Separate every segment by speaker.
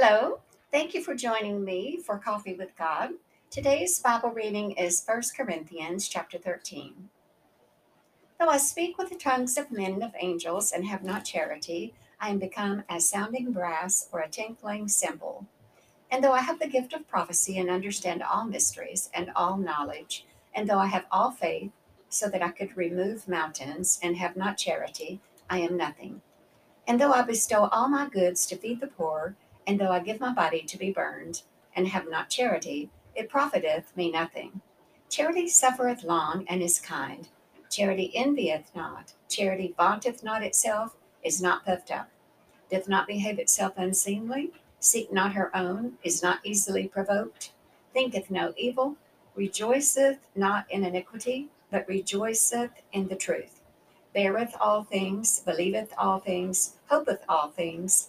Speaker 1: Hello. Thank you for joining me for Coffee with God. Today's Bible reading is 1 Corinthians chapter 13. Though I speak with the tongues of men and of angels and have not charity, I am become as sounding brass or a tinkling cymbal. And though I have the gift of prophecy and understand all mysteries and all knowledge, and though I have all faith so that I could remove mountains and have not charity, I am nothing. And though I bestow all my goods to feed the poor, and though I give my body to be burned, and have not charity, it profiteth me nothing. Charity suffereth long and is kind. Charity envieth not. Charity vaunteth not itself, is not puffed up, doth not behave itself unseemly, seek not her own, is not easily provoked, thinketh no evil, rejoiceth not in iniquity, but rejoiceth in the truth, beareth all things, believeth all things, hopeth all things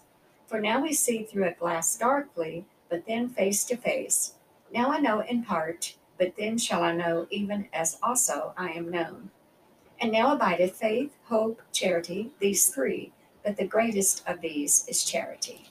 Speaker 1: For now we see through a glass darkly, but then face to face. Now I know in part, but then shall I know even as also I am known. And now abideth faith, hope, charity, these three, but the greatest of these is charity.